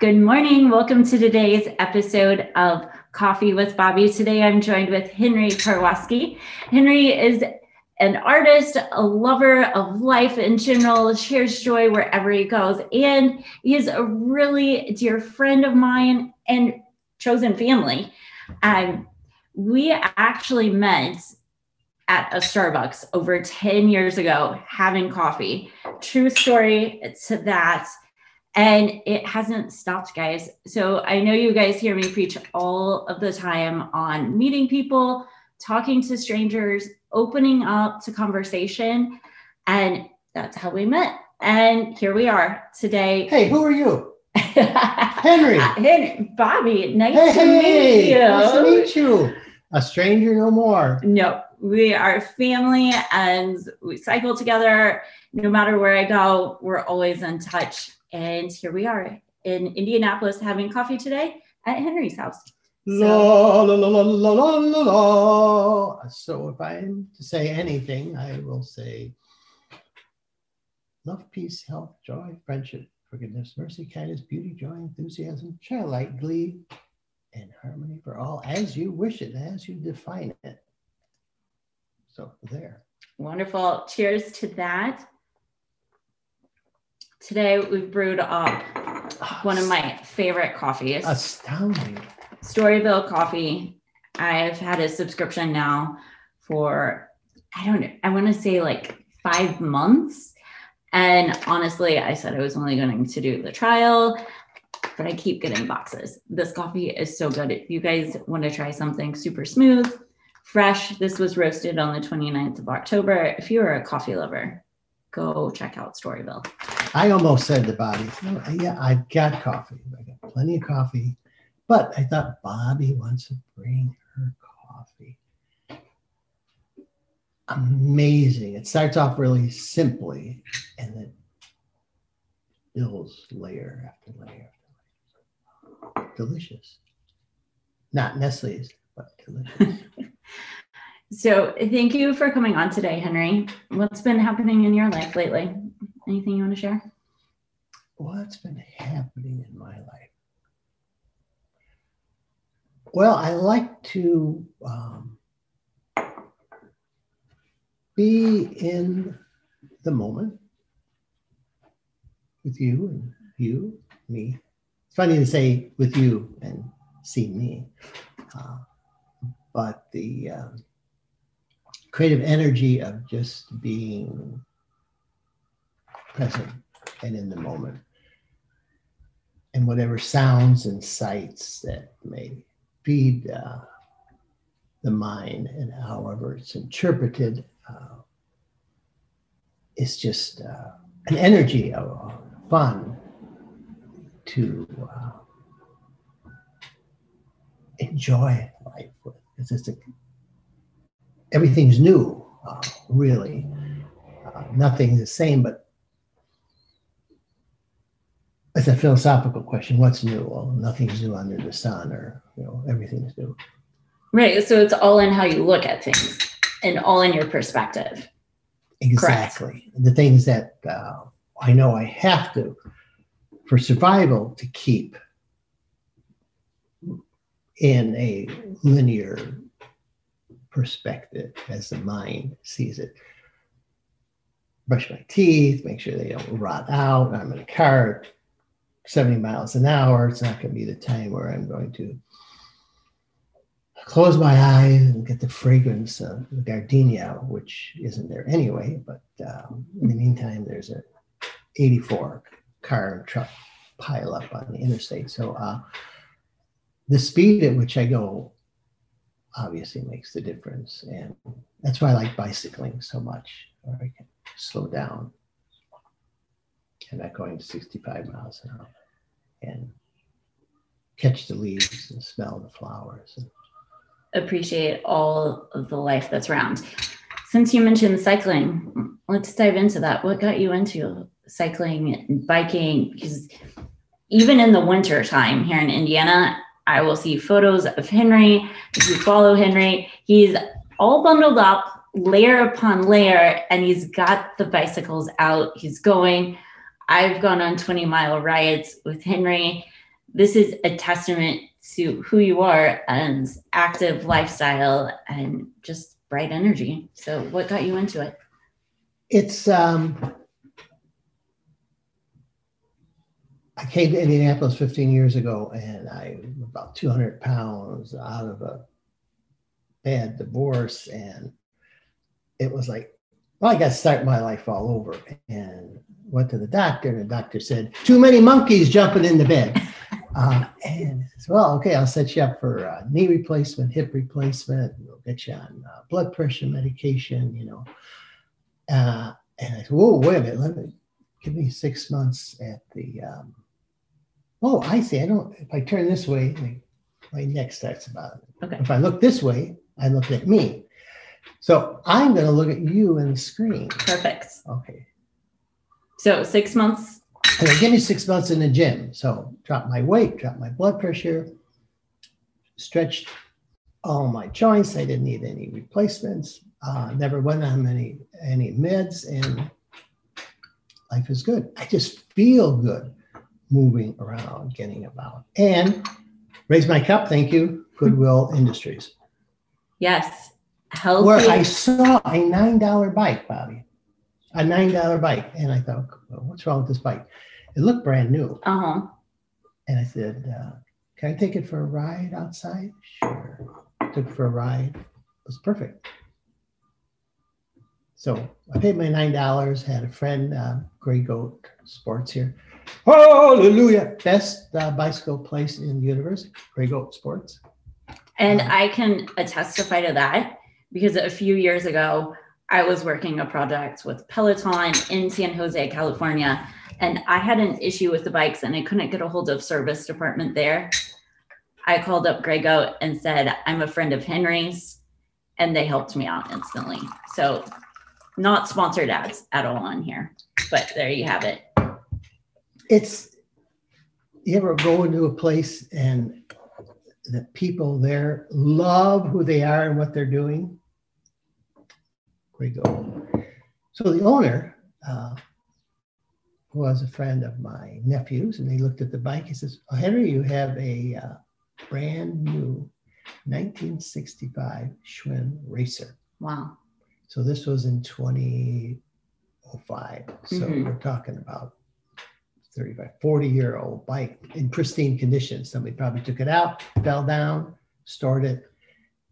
Good morning. Welcome to today's episode of Coffee with Bobbi. Today I'm joined with Henry Karwowski. Henry is an artist, a lover of life in general, shares joy wherever he goes, and he is a really dear friend of mine and chosen family. Um, we actually met at a Starbucks over 10 years ago having coffee. True story to that and it hasn't stopped guys. So i know you guys hear me preach all of the time on meeting people talking to strangers opening up to conversation. And that's how we met. And here we are today. Hey who are you? Henry. Henry bobbi nice hey, to meet you. nice to meet you. A stranger no more. No we are family and we cycle together. No matter where i go we're always in touch and here we are in Indianapolis having coffee today at Henry's house. La, la, la, la, la, la, la, la. So if I'm to say anything, I will say love, peace, health, joy, friendship, forgiveness, mercy, kindness, beauty, joy, enthusiasm, childlike glee, and harmony for all as you wish it, as you define it. So there. Wonderful. Cheers to that. Today we've brewed up one of my favorite coffees. Astounding. Storyville Coffee. I've had a subscription now for I don't know, I want to say like five months. And honestly, I said I was only going to do the trial, but I keep getting boxes. This coffee is so good. If you guys want to try something super smooth, fresh, this was roasted on the 29th of October. If you're a coffee lover, go check out Storyville. I almost said to Bobbi, oh, yeah, I've got coffee. I got plenty of coffee. But I thought Bobbi wants to bring her coffee. Amazing. It starts off really simply and then builds layer after layer after layer. Delicious. Not Nestle's, but delicious. so thank you for coming on today, Henry. What's been happening in your life lately? Anything you want to share? What's been happening in my life? Well, I like to um, be in the moment with you and you, me. It's funny to say with you and see me, uh, but the uh, creative energy of just being present and in the moment. And whatever sounds and sights that may feed uh, the mind and however it's interpreted uh, just uh, an energy of fun to uh, enjoy life with. It's a, everything's new, uh, really. Uh, nothing's the same, but it's a philosophical question. What's new? Well, nothing's new under the sun, or you know, everything's new. Right. So it's all in how you look at things, and all in your perspective. Exactly. Correct. The things that uh, I know I have to, for survival, to keep in a linear perspective as the mind sees it. Brush my teeth, make sure they don't rot out. I'm in a car, 70 miles an hour. It's not going to be the time where I'm going to close my eyes and get the fragrance of the gardenia, which isn't there anyway. But um, in the meantime, there's a 84 car and truck pile up on the interstate. So uh, the speed at which I go obviously makes the difference. And that's why I like bicycling so much, where I can slow down and not going 65 miles an hour and catch the leaves and smell the flowers. And Appreciate all of the life that's around. Since you mentioned cycling, let's dive into that. What got you into cycling and biking? Because even in the winter time here in Indiana, I will see photos of Henry. If you follow Henry, he's all bundled up, layer upon layer, and he's got the bicycles out. He's going. I've gone on 20 mile rides with Henry. this is a testament to who you are and active lifestyle and just bright energy. So, what got you into it? It's um, I came to Indianapolis 15 years ago, and I was about 200 pounds out of a bad divorce, and it was like, well, I got to start my life all over, and went to the doctor, and the doctor said, too many monkeys jumping in the bed. Uh, and says, well, okay, I'll set you up for uh, knee replacement, hip replacement. We'll get you on uh, blood pressure medication, you know. Uh, and I said, whoa, wait a minute, let me give me six months at the. Um, oh, I see. I don't. If I turn this way, my neck starts about it. Okay. If I look this way, I look at me. So I'm going to look at you in the screen. Perfect. Okay. So, six months and they give me six months in the gym. So drop my weight, drop my blood pressure, stretched all my joints. I didn't need any replacements. Uh, never went on any any meds, and life is good. I just feel good moving around, getting about, and raise my cup. Thank you, Goodwill Industries. Yes, healthy. Where I saw a nine dollar bike, Bobbi, a nine dollar bike, and I thought, well, what's wrong with this bike? It looked brand new. Uh huh. And I said, uh, Can I take it for a ride outside? Sure. Took it for a ride. It was perfect. So I paid my $9, had a friend, uh, Gray Goat Sports here. Hallelujah. Best uh, bicycle place in the universe, Gray Goat Sports. And I can testify to that because a few years ago, I was working a project with Peloton in San Jose, California and I had an issue with the bikes and I couldn't get a hold of service department there. I called up Gray Goat and said, I'm a friend of Henry's, and they helped me out instantly. So, not sponsored ads at all on here, but there you have it. It's, you ever go into a place and the people there love who they are and what they're doing? Grey go. So, the owner, uh, was a friend of my nephew's, and he looked at the bike. He says, oh, "Henry, you have a uh, brand new 1965 Schwinn Racer." Wow! So this was in 2005. So mm-hmm. we're talking about 35, 40 year old bike in pristine condition. Somebody probably took it out, fell down, stored it,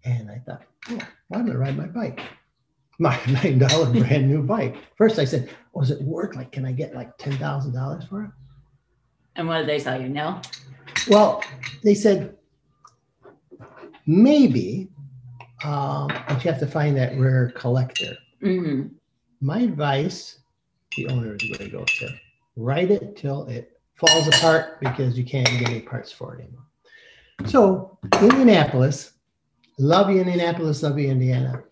and I thought, oh, I'm going to ride my bike my nine dollar brand new bike. First, I said, "Was it worth like? Can I get like ten thousand dollars for it?" And what did they tell you? No. Well, they said maybe, um, but you have to find that rare collector. Mm-hmm. My advice, the owner is going to go to write it till it falls apart because you can't get any parts for it anymore. So Indianapolis, love you Indianapolis, love you Indiana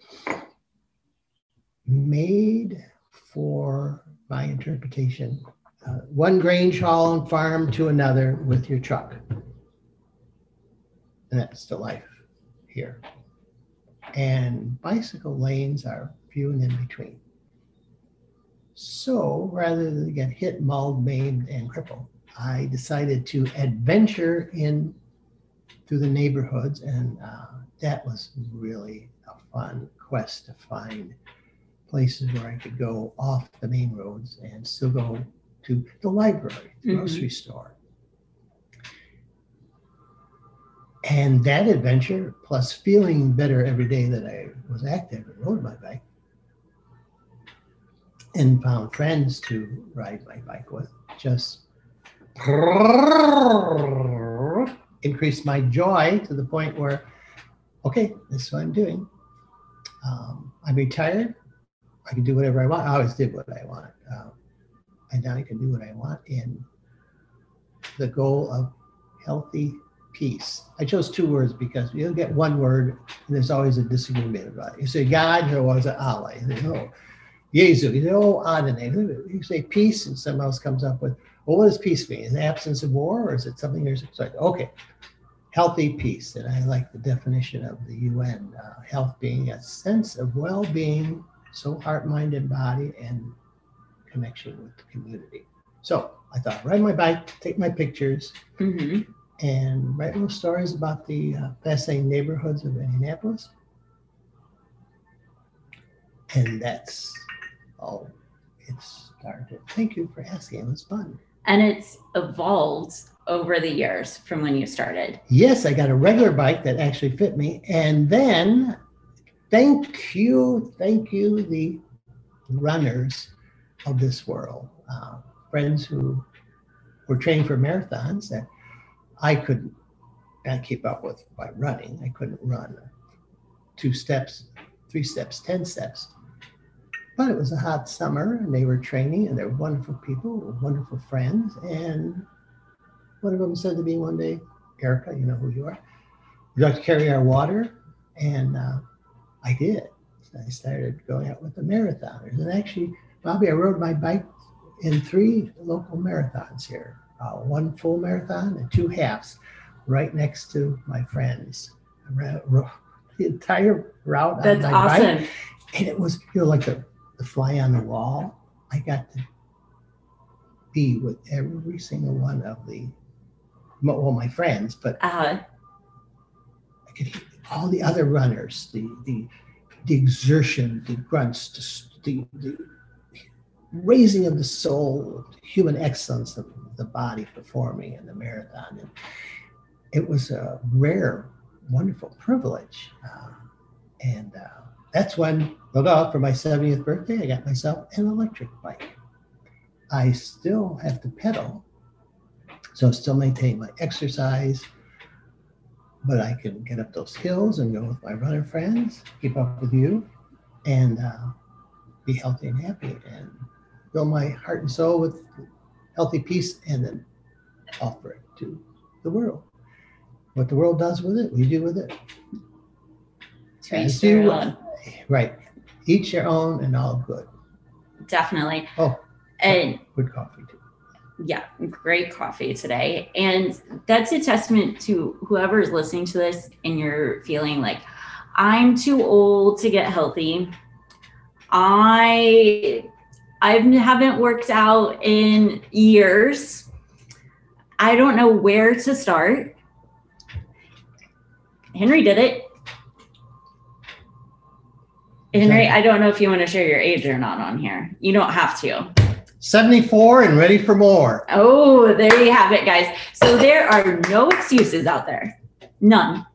made for, my interpretation, uh, one Grange Hall and farm to another with your truck. And that's the life here. And bicycle lanes are few and in between. So rather than get hit, mauled, maimed, and crippled, I decided to adventure in through the neighborhoods, and uh, that was really a fun quest to find places where I could go off the main roads and still go to the library, the mm-hmm. grocery store. And that adventure, plus feeling better every day that I was active and rode my bike, and found friends to ride my bike with, just increased my joy to the point where, okay, this is what I'm doing. Um, I'm retired. I can do whatever I want. I always did what I want. Um, and now I can do what I want in the goal of healthy peace. I chose two words because you'll get one word and there's always a disagreement about it. You say God, or was it Allah? You say, oh, Jesus. You say, Adonai. You say peace and someone else comes up with, well, what does peace mean? Is it absence of war or is it something you're like, okay, healthy peace. And I like the definition of the UN, uh, health being a sense of well-being so heart, mind, and body, and connection with the community. So I thought, ride my bike, take my pictures, mm-hmm. and write little stories about the uh, fascinating neighborhoods of Indianapolis. And that's all it started. Thank you for asking. It was fun. And it's evolved over the years from when you started. Yes, I got a regular bike that actually fit me. And then, thank you, thank you, the runners of this world, uh, friends who were training for marathons that I couldn't not keep up with by running. I couldn't run two steps, three steps, 10 steps. But it was a hot summer and they were training and they're wonderful people, wonderful friends. And one of them said to me one day, Erica, you know who you are. Would you like to carry our water? And uh, I did. So I started going out with the marathoners. And actually, Bobbi, I rode my bike in three local marathons here uh, one full marathon and two halves right next to my friends. I ran, the entire route That's on my awesome. bike. And it was, you know, like the, the fly on the wall. I got to be with every single one of the, well, my friends, but Uh, I could hear all the other runners, the the the exertion, the grunts, the, the, the raising of the soul, human excellence of the body performing in the marathon. And it was a rare, wonderful privilege. Uh, and uh, that's when, for my 70th birthday, I got myself an electric bike. I still have to pedal, so still maintain my exercise, but I can get up those hills and go with my runner friends, keep up with you, and uh, be healthy and happy, and fill my heart and soul with healthy peace, and then offer it to the world. What the world does with it, we do with it. As you- own. Right. Each your own and all good. Definitely. Oh, And good coffee too. yeah, great coffee today. And that's a testament to whoever is listening to this and you're feeling like, I'm too old to get healthy. I I haven't worked out in years. I don't know where to start. Henry did it. Henry, I don't know if you want to share your age or not on here. You don't have to. 74 and ready for more. Oh, there you have it, guys. So there are no excuses out there. None.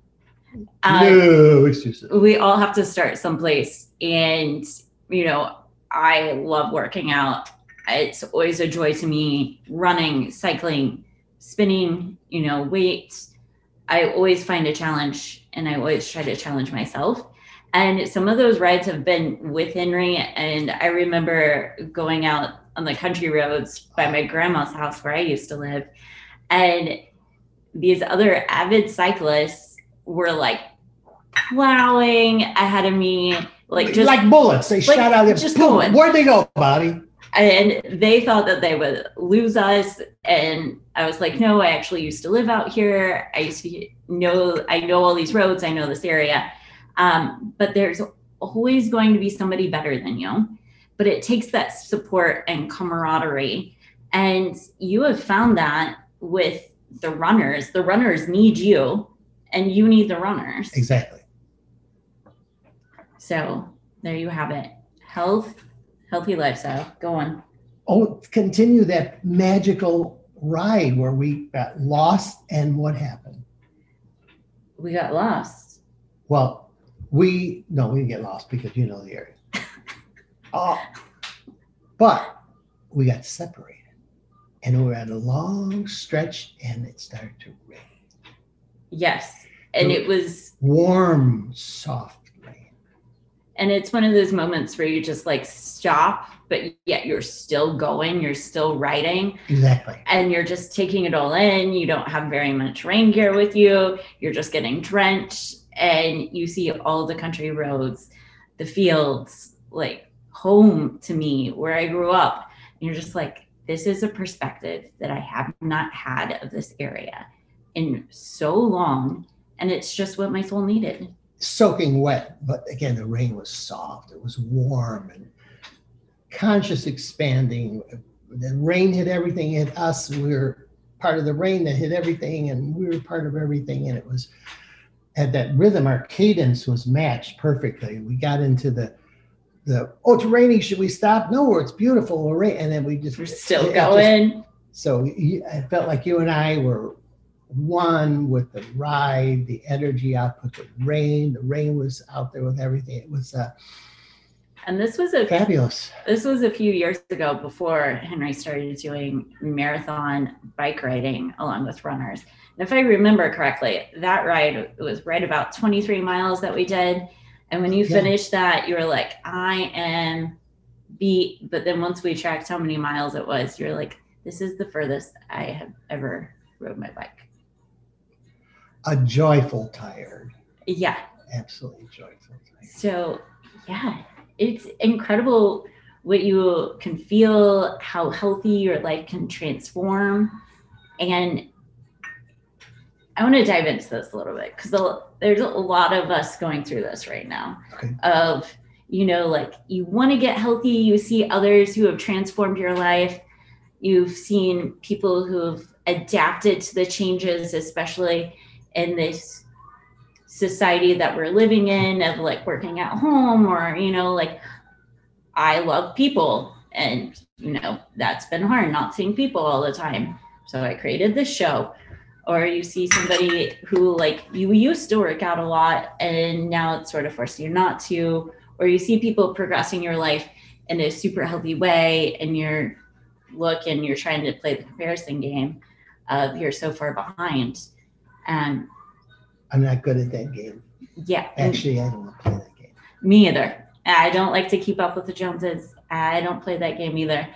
Um, no excuses. we all have to start someplace. And, you know, I love working out. It's always a joy to me running, cycling, spinning, you know, weights. I always find a challenge and I always try to challenge myself. And some of those rides have been with Henry. And I remember going out on the country roads by my grandma's house where I used to live. And these other avid cyclists were like plowing ahead of me, like just like bullets. They like, shot out there. just going. Where'd they go, Bobbi? and they thought that they would lose us and i was like no i actually used to live out here i used to know i know all these roads i know this area um, but there's always going to be somebody better than you but it takes that support and camaraderie. And you have found that with the runners. The runners need you and you need the runners. Exactly. so there you have it. Health healthy lifestyle. Go on. Oh, continue that magical ride where we got lost and what happened? we got lost. Well, we no, we didn't get lost because you know the area. oh, but we got separated, and we were at a long stretch, and it started to rain. Yes. And it was, Warm, soft rain. and it's one of those moments where you just like stop, but yet you're still going, you're still riding, Exactly. and you're just taking it all in. You don't have very much rain gear with you. You're just getting drenched, and you see all the country roads, the fields, like home to me where I grew up. And you're just like, this is a perspective that I have not had of this area in so long. And it's just what my soul needed. soaking wet, but again, the rain was soft. It was warm and conscious expanding. The rain hit everything, hit us. We were part of the rain that hit everything, and we were part of everything, and it was had that rhythm. Our cadence was matched perfectly. We got into the the oh, it's raining. Should we stop? No, it's beautiful. We're rain, and then we just We're still it just- going. so you- I felt like you and I were one with the ride, the energy output, the rain. The rain was out there with everything. It was uh, and this was a fabulous. this was a few years ago before Henry started doing marathon bike riding along with runners. And if I remember correctly, that ride was right about 23 miles that we did. And when you Yeah. finished that, you were like, I am beat. But then once we tracked how many miles it was, you're like, this is the furthest I have ever rode my bike. A joyful tired, Yeah. absolutely joyful. Tired. So, yeah, it's incredible what you can feel, how healthy your life can transform. And I want to dive into this a little bit because there's a lot of us going through this right now Okay. of, you know, like you want to get healthy, you see others who have transformed your life, you've seen people who have adapted to the changes, especially in this society that we're living in of like working at home or you know like i love people and you know that's been hard not seeing people all the time so i created this show or you see somebody who like you used to work out a lot and now it's sort of forcing you not to or you see people progressing your life in a super healthy way and you're look and you're trying to play the comparison game of you're so far behind and I'm not good at that game. yeah Actually, I don't want to play that game. Me either. I don't like to keep up with the Joneses. I don't play that game either.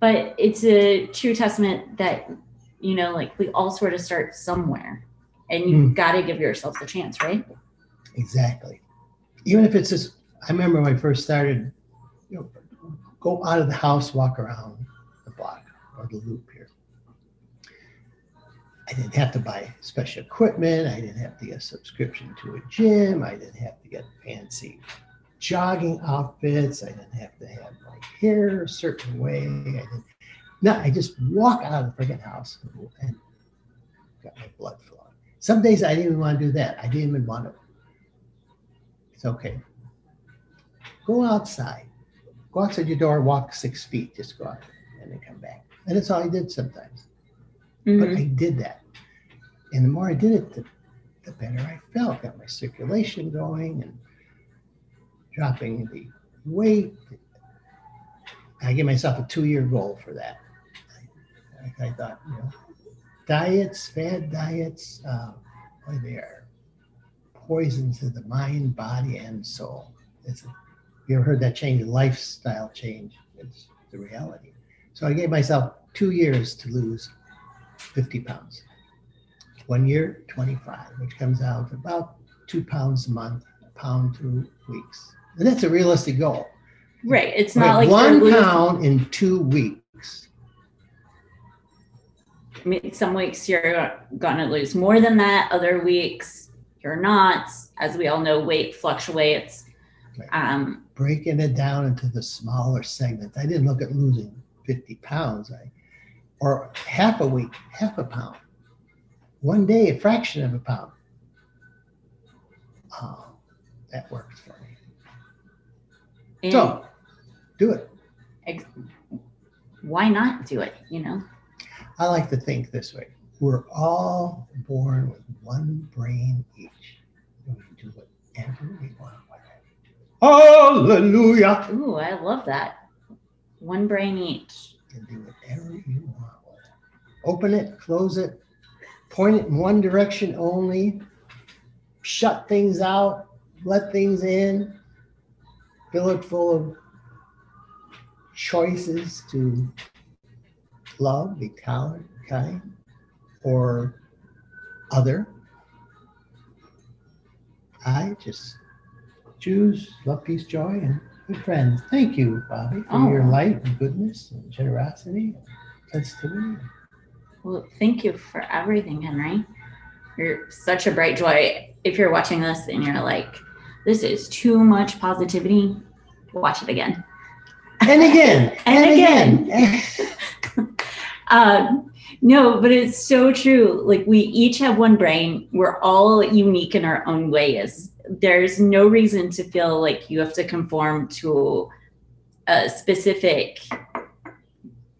But it's a true testament that, you know, like we all sort of start somewhere and you've hmm. got to give yourself the chance, right? Exactly. Even if it's just, I remember when I first started, you know, go out of the house, walk around the block or the loop here. I didn't have to buy special equipment. I didn't have to get a subscription to a gym. I didn't have to get fancy jogging outfits. I didn't have to have my hair a certain way. I didn't. No, I just walk out of the freaking house and got my blood flowing. Some days I didn't even want to do that. I didn't even want to. It's okay. Go outside. Go outside your door, walk six feet, just go out and then come back. And that's all I did sometimes. But Mhm. I did that. And the more I did it, the, the better I felt. Got my circulation going and dropping the weight. I gave myself a two year goal for that. I, I thought, you know, diets, fad diets, uh, boy, they are poison to the mind, body, and soul. It's, you ever heard that change, lifestyle change? It's the reality. So I gave myself two years to lose 50 pounds. One year, 25, which comes out about two pounds a month, a pound two weeks. And that's a realistic goal. Right. It's not like one pound in two weeks. I mean, some weeks you're gonna lose more than that. Other weeks you're not. As we all know, weight fluctuates. Right. Um, breaking it down into the smaller segments. I didn't look at losing 50 pounds, I, or half a week, half a pound. One day, a fraction of a pound. Oh, that works for me. and So, do it. ex- why not do it? You know. I like to think this way we're all born with one brain each. And we can do whatever we want with it. Hallelujah. Ooh, I love that. One brain each. You can do whatever you want. Open it, close it, point it in one direction only, shut things out, let things in, fill it full of choices to love, be tolerant, kind, or other. I just choose love, peace, joy, and good friends. Thank you, Bobbi, for your Oh. light and goodness and generosity and sensitivity. Well, thank you for everything, Henry. You're such a bright joy. If you're watching this and you're like, this is too much positivity, watch it again. And again, And and, again. Um, No, but it's so true. Like we each have one brain. We're all unique in our own ways. There's no reason to feel like you have to conform to a specific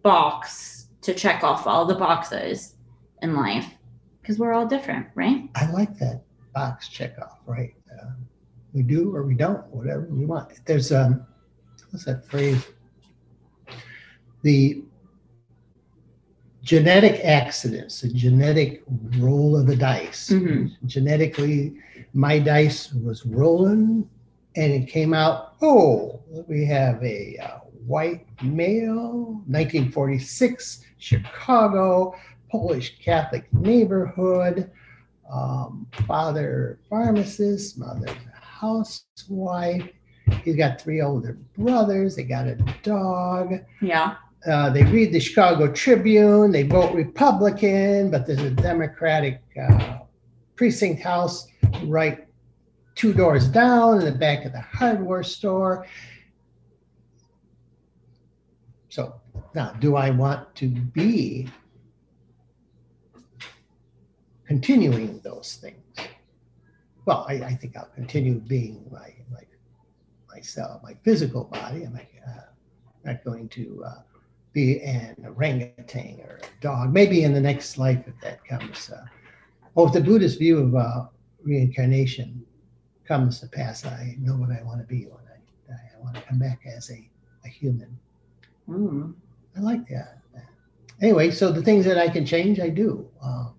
box to check off all the boxes in life because we're all different, right? I like that box check off, right? Uh, we do or we don't, whatever we want. There's um, what's that phrase? The genetic accidents, the genetic roll of the dice. Mhm. Genetically, my dice was rolling and it came out, oh, we have a uh, white male, 1946, Chicago, Polish Catholic neighborhood, um, father pharmacist, mother housewife. He's got three older brothers. They got a dog. Yeah. Uh, they read the Chicago Tribune. They vote Republican, but there's a Democratic uh, precinct house right two doors down in the back of the hardware store. So now, do I want to be continuing those things? Well, I, I think I'll continue being my, my myself, my physical body. I'm not, uh, not going to uh, be an orangutan or a dog. Maybe in the next life, if that comes. Uh, or if the Buddhist view of uh, reincarnation comes to pass, I know what I want to be when I die. I want to come back as a, a human. Mm. I like that. Anyway, so the things that I can change, I do. Um,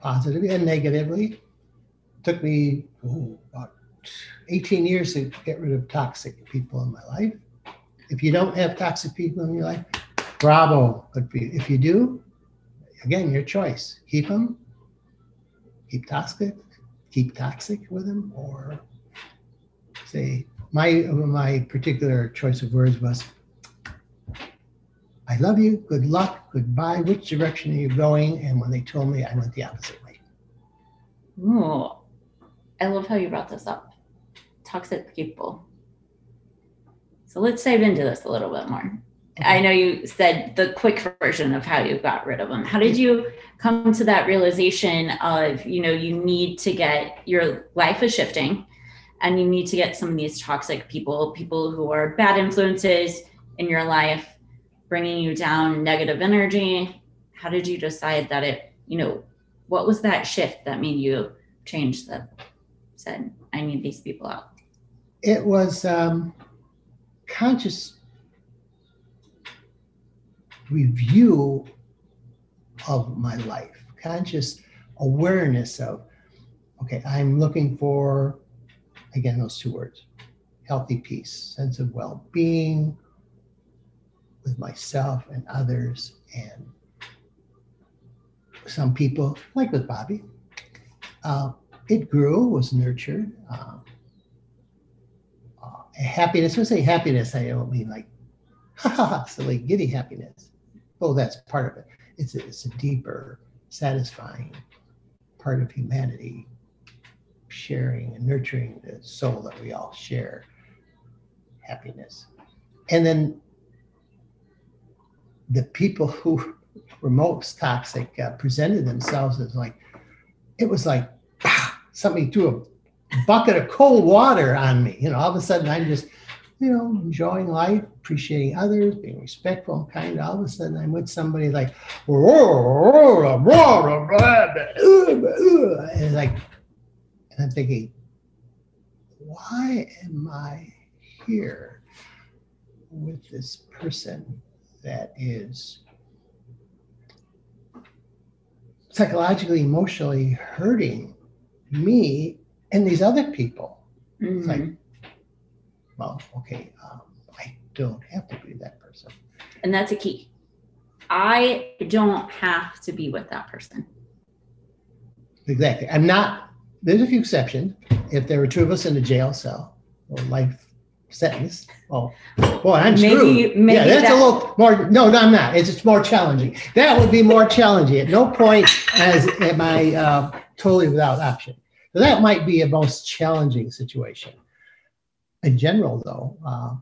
positively and negatively. Took me ooh, about 18 years to get rid of toxic people in my life. If you don't have toxic people in your life, bravo. But if you do, again, your choice. Keep them, keep toxic, keep toxic with them, or say, my, my particular choice of words was I love you, good luck, goodbye, which direction are you going? And when they told me, I went the opposite way. Ooh. I love how you brought this up. Toxic people. So let's dive into this a little bit more. I know you said the quick version of how you got rid of them. How did you come to that realization of, you know, you need to get your life is shifting and you need to get some of these toxic people, people who are bad influences in your life, bringing you down negative energy? How did you decide that it, you know, what was that shift that made you change that? Said, I need these people out. It was um, conscious review of my life, conscious awareness of, okay, I'm looking for, again, those two words healthy peace, sense of well being with myself and others, and some people, like with Bobbi. Uh, it grew, was nurtured. Uh, happiness, when I say happiness, I don't mean like, ha ha silly, giddy happiness. Oh, that's part of it. It's a, it's a deeper, satisfying part of humanity, sharing and nurturing the soul that we all share, happiness. And then the people who were most toxic uh, presented themselves as like, it was like, somebody threw a bucket of cold water on me. You know, all of a sudden I'm just, you know, enjoying life, appreciating others, being respectful and kind. All of a sudden I'm with somebody like, and like, and I'm thinking, why am I here with this person that is psychologically, emotionally hurting me and these other people. Mhm. It's like, well, okay, um, I don't have to be that person. and that's a key. I don't have to be with that person. Exactly. I'm not, there's a few exceptions. If there were two of us in a jail cell or life sentence, oh, boy, I'm Maybe- screwed. maybe yeah, that's that- a little more, no, no, I'm not. It's just more challenging. That would be more challenging. At no point as am I uh, totally without option. So that might be a most challenging situation. In general, though, uh,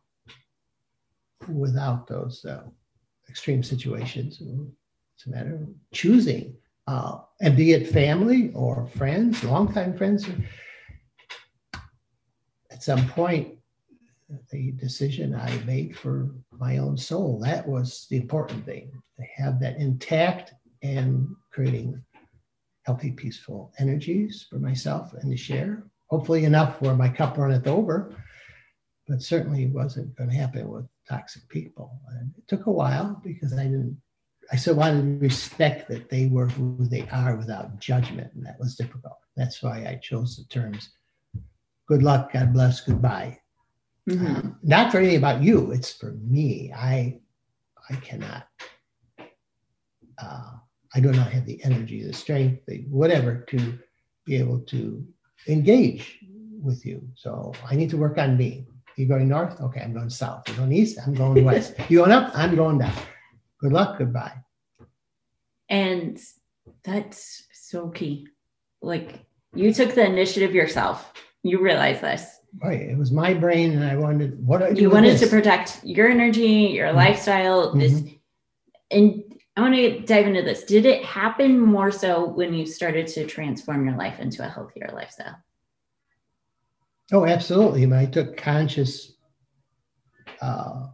without those uh, extreme situations, It's a matter of choosing, uh, and be it family or friends, longtime friends. At some point, the decision I made for my own soul, that was the important thing to have that intact and creating healthy, peaceful energies for myself and to share. Hopefully, enough where my cup runneth over, but certainly wasn't going to happen with toxic people. And it took a while because I didn't, I still wanted to respect that they were who they are without judgment. And that was difficult. That's why I chose the terms good luck, God bless, goodbye. Mm-hmm. Um, not for anything about you, it's for me. I I cannot uh, I do not have the energy, the strength, the whatever to be able to engage with you. So I need to work on me. You're going north? Okay, I'm going south. You're going east? I'm going west. you going up? I'm going down. Good luck. Goodbye. And that's so key. Like you took the initiative yourself. You realize this. Right. It was my brain, and I wanted what I you wanted to protect your energy, your mm-hmm. lifestyle. Mm-hmm. This, and I want to dive into this. Did it happen more so when you started to transform your life into a healthier lifestyle? Oh, absolutely. I took conscious uh,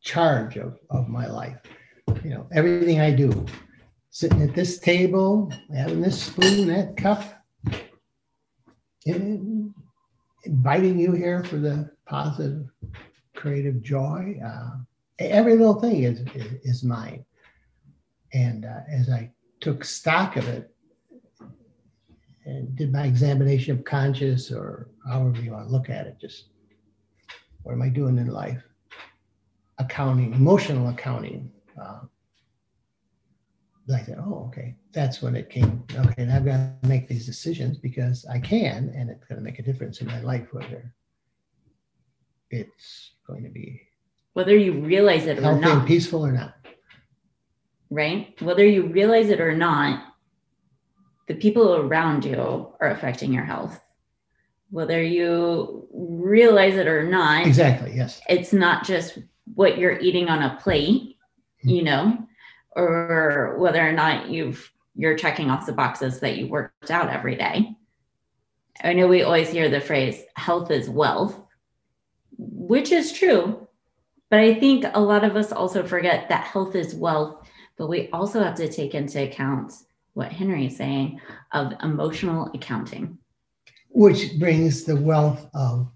charge of, of my life, you know, everything I do, sitting at this table, having this spoon, that cup, inviting you here for the positive, creative joy. Uh, every little thing is, is, mine. And uh, as I took stock of it and did my examination of conscious or however you want to look at it, just what am I doing in life? Accounting, emotional accounting. Uh, I said, oh, okay, that's when it came. Okay, and I've got to make these decisions because I can, and it's going to make a difference in my life, whether it's going to be whether you realize it or healthy not. and peaceful or not. Right? Whether you realize it or not, the people around you are affecting your health. Whether you realize it or not. Exactly, yes. It's not just what you're eating on a plate, mm-hmm. you know, or whether or not you've you're checking off the boxes that you worked out every day. I know we always hear the phrase health is wealth, which is true. But I think a lot of us also forget that health is wealth, but we also have to take into account what Henry is saying of emotional accounting. Which brings the wealth of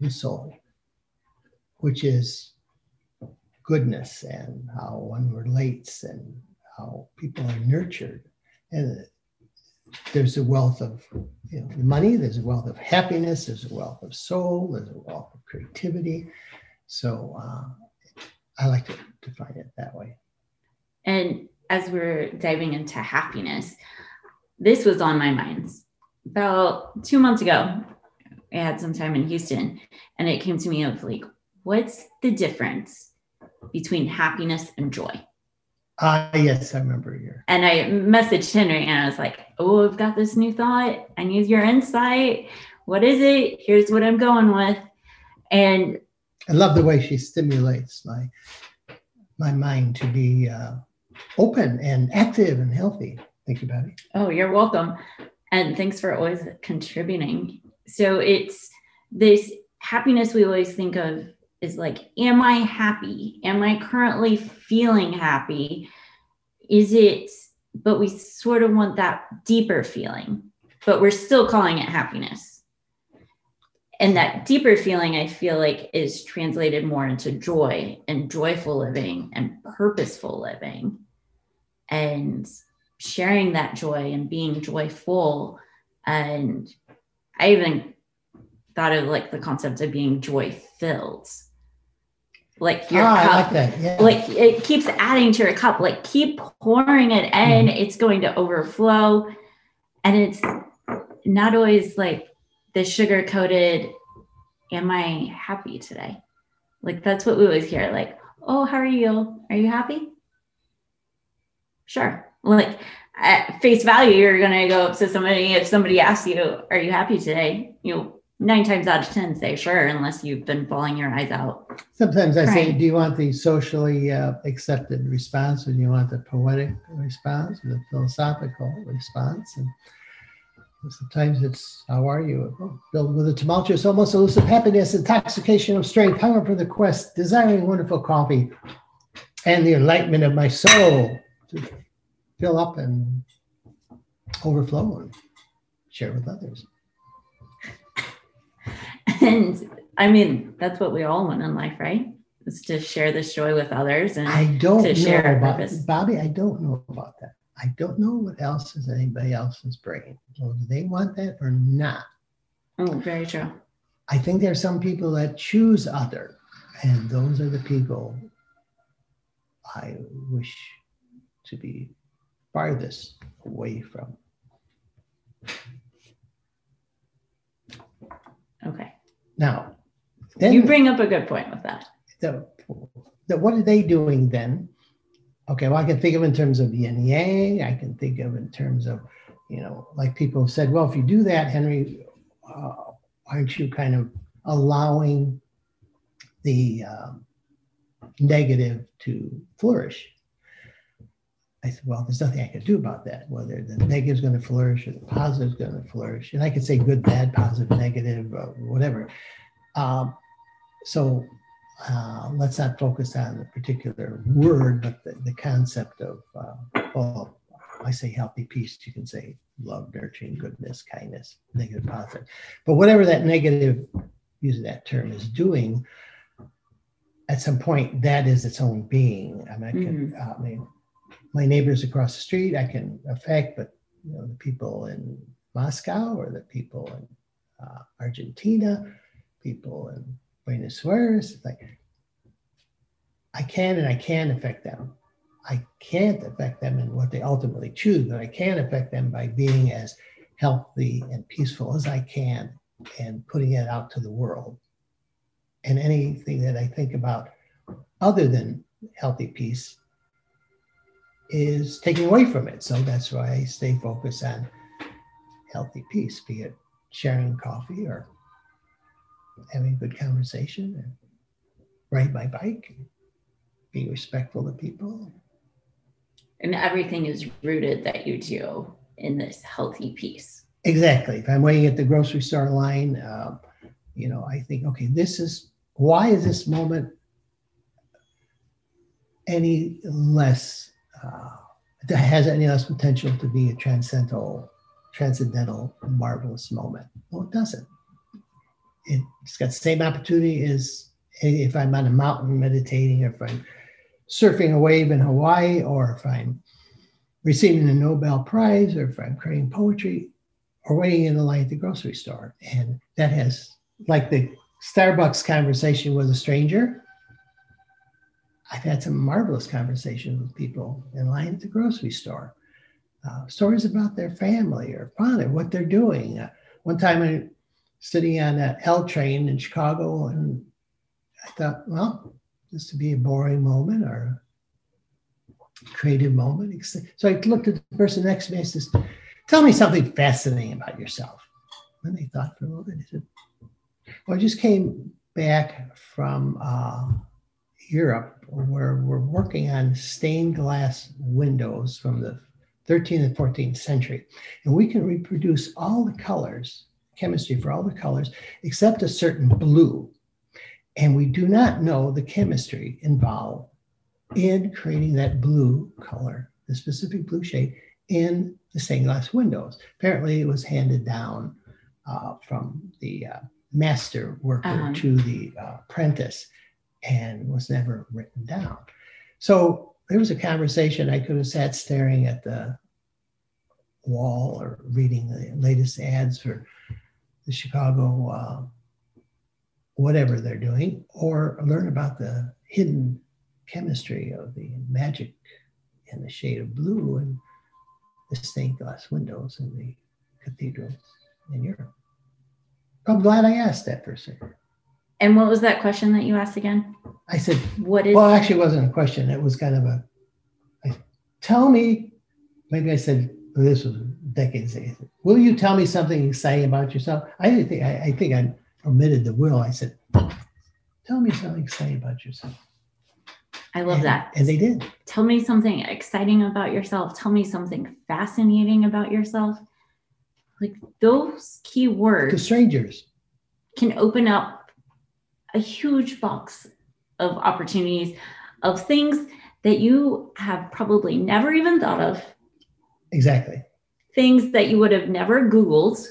the soul, which is goodness and how one relates and how people are nurtured. And there's a wealth of you know, money, there's a wealth of happiness, there's a wealth of soul, there's a wealth of creativity. So uh, I like to define it that way. And as we're diving into happiness, this was on my mind. About two months ago, I had some time in Houston, and it came to me of like, what's the difference between happiness and joy? Ah, uh, yes, I remember your. And I messaged Henry, and I was like, "Oh, I've got this new thought. I need your insight. What is it? Here's what I'm going with." And I love the way she stimulates my my mind to be uh, open and active and healthy. Thank you, Betty. Oh, you're welcome. And thanks for always contributing. So it's this happiness we always think of is like, am I happy? Am I currently feeling happy? Is it, but we sort of want that deeper feeling, but we're still calling it happiness and that deeper feeling i feel like is translated more into joy and joyful living and purposeful living. And sharing that joy and being joyful. And i even thought of like the concept of being joy filled like your oh, cup like, yeah. like, it keeps adding to your cup. Like keep pouring it in mm-hmm. it's going to overflow. And it's not always like the sugar coated, am I happy today? Like that's what we always hear. Like, oh, how are you? Are you happy? Sure. Like at face value, you're gonna go up to somebody if somebody asks you, "Are you happy today?" You know, nine times out of 10 say sure, unless you've been bawling your eyes out. Sometimes I say, do you want the socially uh, accepted response or do you want the poetic response or the philosophical response? And sometimes it's, how are you? Filled with a tumultuous, almost elusive happiness, intoxication of strength, hunger for the quest, desiring wonderful coffee, and the enlightenment of my soul to fill up and overflow and share with others. And I mean, that's what we all want in life, right? Is to share this joy with others. And I don't to share know about purpose. Bobbi. I don't know about that. I don't know what else is anybody else's brain. So do they want that or not? oh, very true. I think there are some people that choose other, and those are the people I wish to be farthest away from. Okay. Now, then you bring up a good point with that. the, the what are they doing then? Okay, well, I can think of in terms of yin yang. I can think of in terms of, you know, like people have said, well, if you do that, Henry, uh, aren't you kind of allowing the um, negative to flourish? I said, well, there's nothing I can do about that. Whether the negative is going to flourish or the positive is going to flourish, and I could say good, bad, positive, negative, uh, whatever. Um, so uh, let's not focus on the particular word, but the, the concept of, uh, well, I say healthy peace, you can say love, nurturing, goodness, kindness, negative, positive. But whatever that negative, using that term, is doing, at some point, that is its own being. I mean, I, can, uh, I mean, my neighbors across the street, I can affect, but you know, the people in Moscow or the people in uh, Argentina, people in Buenos Aires. Like I can and I can affect them. I can't affect them in what they ultimately choose, but I can affect them by being as healthy and peaceful as I can and putting it out to the world. And anything that I think about other than healthy peace is taking away from it. So that's why I stay focused on healthy peace, be it sharing coffee or having good conversation and ride my bike and be respectful to people. And everything is rooted that you do in this healthy peace. Exactly. If I'm waiting at the grocery store line, um, you know, I think, okay, this is why is this moment any less uh, that has any less potential to be a transcendental, transcendental, marvelous moment? Well, it doesn't. It's got the same opportunity as if I'm on a mountain meditating, or if I'm surfing a wave in Hawaii, or if I'm receiving a Nobel Prize, or if I'm creating poetry, or waiting in the line at the grocery store. And that has, like the Starbucks conversation with a stranger, I've had some marvelous conversations with people in line at the grocery store. Uh, stories about their family or or what they're doing. Uh, one time I'm sitting on an L train in Chicago and I thought, well, this would be a boring moment or a creative moment. So I looked at the person next to me and says, tell me something fascinating about yourself. And they thought for a little bit. They said, well, I just came back from uh, Europe where we're working on stained glass windows from the 13th and 14th century. And we can reproduce all the colors, chemistry for all the colors, except a certain blue. And we do not know the chemistry involved in creating that blue color, the specific blue shade in the stained glass windows. Apparently, it was handed down uh, from the uh, master worker Uh-huh. to the uh, apprentice and was never written down. So there was a conversation. I could have sat staring at the wall or reading the latest ads for the Chicago, uh, whatever they're doing, or learn about the hidden chemistry of the magic and the shade of blue and the stained glass windows in the cathedrals in Europe. I'm glad I asked that person. And what was that question that you asked again? I said, What is well, actually, it wasn't a question. It was kind of a, I, tell me, maybe I said, this was decades. Will you tell me something exciting about yourself? I didn't think I, I think I omitted the will. I said, tell me something exciting about yourself. I love and, that. And they did. Tell me something exciting about yourself. Tell me something fascinating about yourself. Like those key words To strangers. can open up a huge box of opportunities of things that you have probably never even thought of, Exactly. Things that you would have never Googled.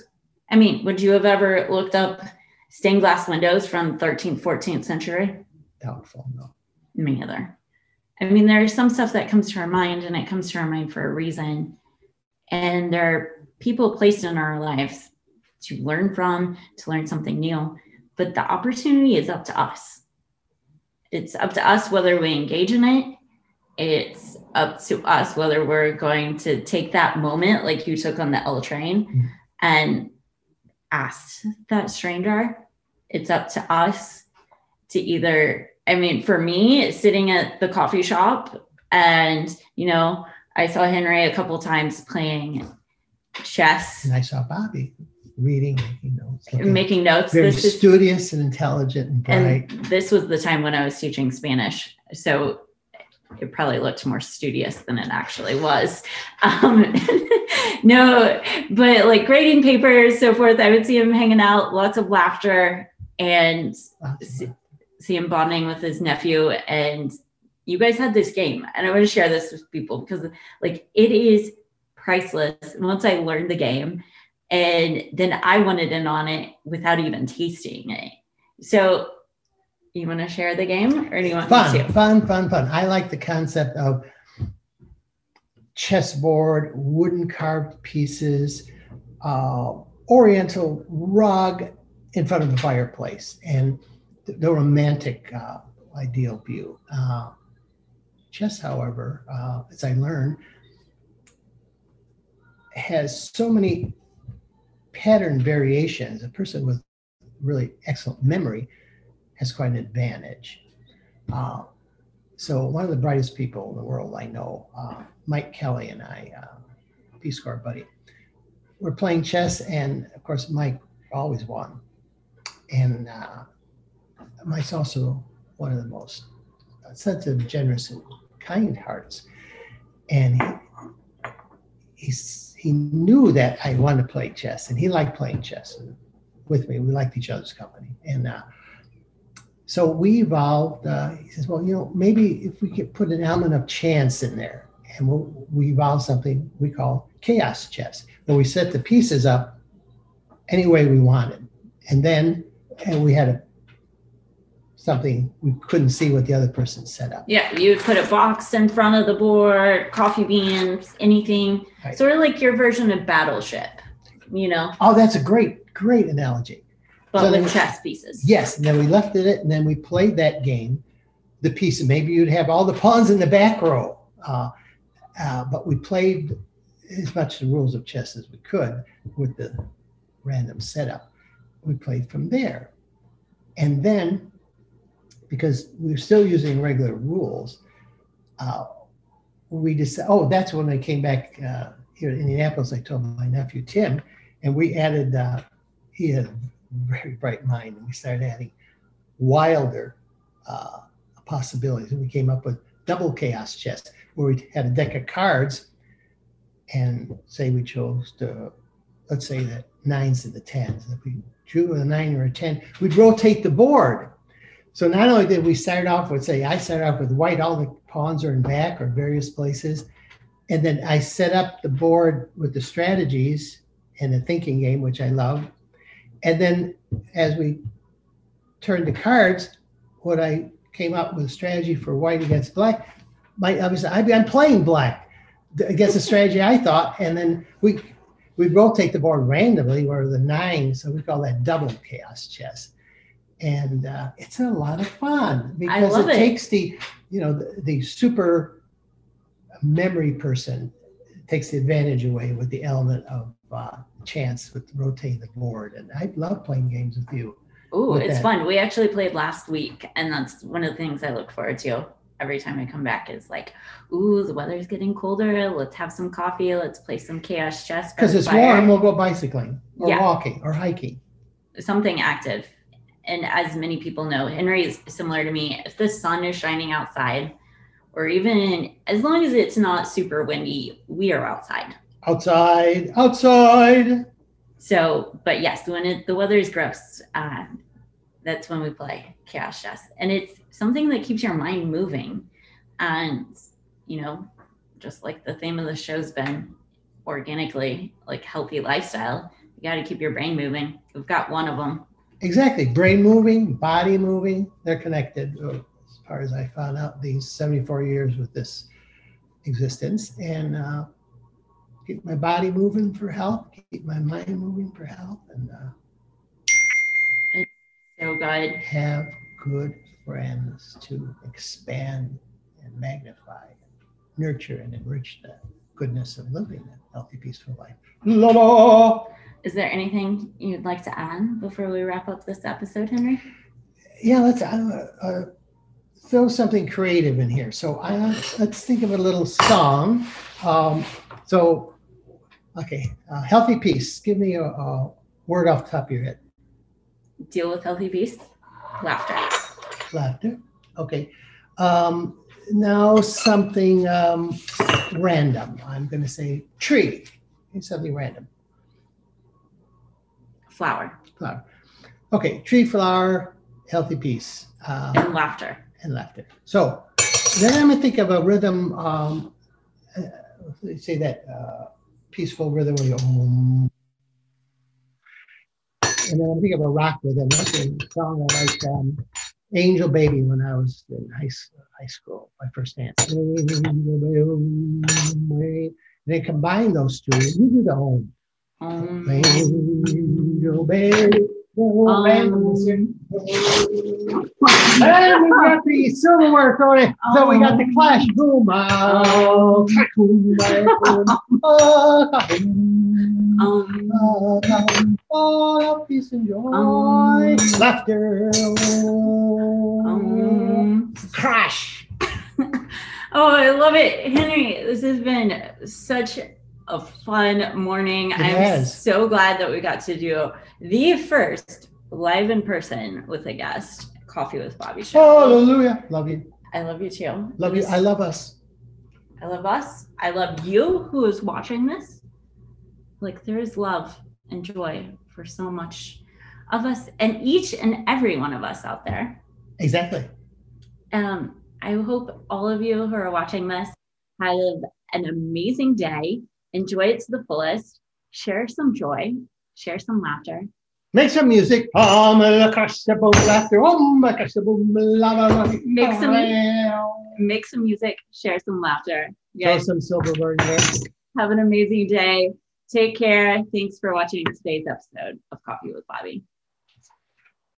I mean, would you have ever looked up stained glass windows from 13th, 14th century? Doubtful. No. Me neither. I mean, there's some stuff that comes to our mind and it comes to our mind for a reason. And there are people placed in our lives to learn from, to learn something new. But the opportunity is up to us. It's up to us whether we engage in it. It's up to us whether we're going to take that moment like you took on the L train Mhm. and ask that stranger. It's up to us to either I mean, for me, sitting at the coffee shop and, you know, I saw Henry a couple times playing chess, And I saw Bobbi reading, making notes. making notes. very This is, studious and intelligent and bright. and this was the time when I was teaching Spanish. So it probably looked more studious than it actually was. Um, no, but like grading papers, so forth, I would see him hanging out, lots of laughter and of- see him bonding with his nephew and you guys had this game and i want to share this with people because like it is priceless once i learned the game and then i wanted in on it without even tasting it so you want to share the game or do you want me fun, to fun, fun, fun. I like the concept of chessboard, wooden carved pieces, uh, oriental rug in front of the fireplace, and the, the romantic uh, ideal view. Uh, chess, however, uh, as I learned, has so many pattern variations. A person with really excellent memory has quite an advantage. Uh, so one of the brightest people in the world I know, uh, Mike Kelly and I, uh, Peace Corps buddy, we're playing chess, and of course Mike always won. And uh, Mike's also one of the most sensitive, generous, and kind hearts. And he, he knew that I wanted to play chess, and he liked playing chess with me. We liked each other's company, and uh, so we evolved. Uh, he says, "Well, you know, maybe if we could put an element of chance in there, and we'll, we evolved something we call chaos chess, where we set the pieces up any way we wanted, and then and we had a something we couldn't see what the other person set up. yeah you would put a box in front of the board coffee beans anything Right. sort of like your version of battleship you know Oh, that's a great, great analogy. But So with chess pieces Yes, and then we left it, and then we played that game. The piece, maybe you'd have all the pawns in the back row, uh, uh, but we played as much the rules of chess as we could with the random setup. We played from there, and then because we were still using regular rules, uh, we decided. Oh, that's when I came back uh, here in Indianapolis. I told my nephew Tim, and we added. Uh, he had very bright mind, and we started adding wilder uh, possibilities. And we came up with double chaos chess, where we had a deck of cards, and say we chose to, let's say the nines and the tens. If we drew a nine or a ten, we'd rotate the board. So not only did we start off with, say, I started off with white, all the pawns are in back or various places. And then I set up the board with the strategies and the thinking game, which I love. And then as we turned the cards, what I came up with a strategy for white against black, might obviously I'd be I'm playing black against the strategy I thought, and then we we rotate the board randomly where the nine, so we call that double chaos chess. And uh, it's a lot of fun because it, it. takes the you know the, the super memory person takes the advantage away with the element of uh, chance with rotating the board. And I love playing games with you. Ooh, with it's that. fun. We actually played last week, and that's one of the things I look forward to every time I come back is like, ooh, the weather's getting colder. Let's have some coffee. Let's play some chaos chess. Because it's fire. warm, we'll go bicycling or Yeah. walking or hiking. something active. And as many people know, Henry is similar to me. If the sun is shining outside, or even as long as it's not super windy, we are outside. Outside, outside. So, but yes, when it, the weather is gross, uh, that's when we play chaos chess, and it's something that keeps your mind moving. And you know, just like the theme of the show's been organically, like healthy lifestyle, you got to keep your brain moving. We've got one of them. Exactly. Brain moving, body moving, they're connected. uh, As far as I found out, these 74 years with this existence. And uh, keep my body moving for health, keep my mind moving for health, and uh, So good. have good friends to expand and magnify, and nurture, and enrich the goodness of living a healthy, peaceful life. La la. Is there anything you'd like to add before we wrap up this episode, Henry? yeah, let's uh, uh, throw something creative in here. So uh, let's think of a little song. Um, so, okay, uh, healthy peace. Give me a, a word off the top of your head. Deal with healthy peace, laughter. Laughter. Okay. Um, now something um, random. I'm going to say tree. It's something random. Flower Flower. Okay, tree, flower, healthy peace. Um, and laughter. and laughter. So then I'm gonna think of a rhythm. Um, uh, let's say that uh, peaceful rhythm where you "Om." and then I'm thinking of a rock rhythm. That's a song I liked, um, "Angel Baby" when I was in high high school. My first dance. And then combine those two. You do the home. Um, Angel baby. Um, And we got the silverware thrown in. So we got the clash boom. boom, um, ah, Peace and joy, Um. laughter, um. crash. Oh, I love it, Henry. This has been such a fun morning. It I'm has. so glad that we got to do the first live in person with a guest coffee with Bobbi show. Hallelujah. Love you. I love you too. Love you. I love us. I love us. I love you who is watching this. Like there is love and joy for so much of us and each and every one of us out there. Exactly. Um, I hope all of you who are watching this have an amazing day. Enjoy it to the fullest. Share some joy. Share some laughter. Make some music. Make some- Make some music. Share some laughter. You Throw some silverware in there. have an amazing day. Take care. Thanks for watching today's episode of Coffee with Bobbi.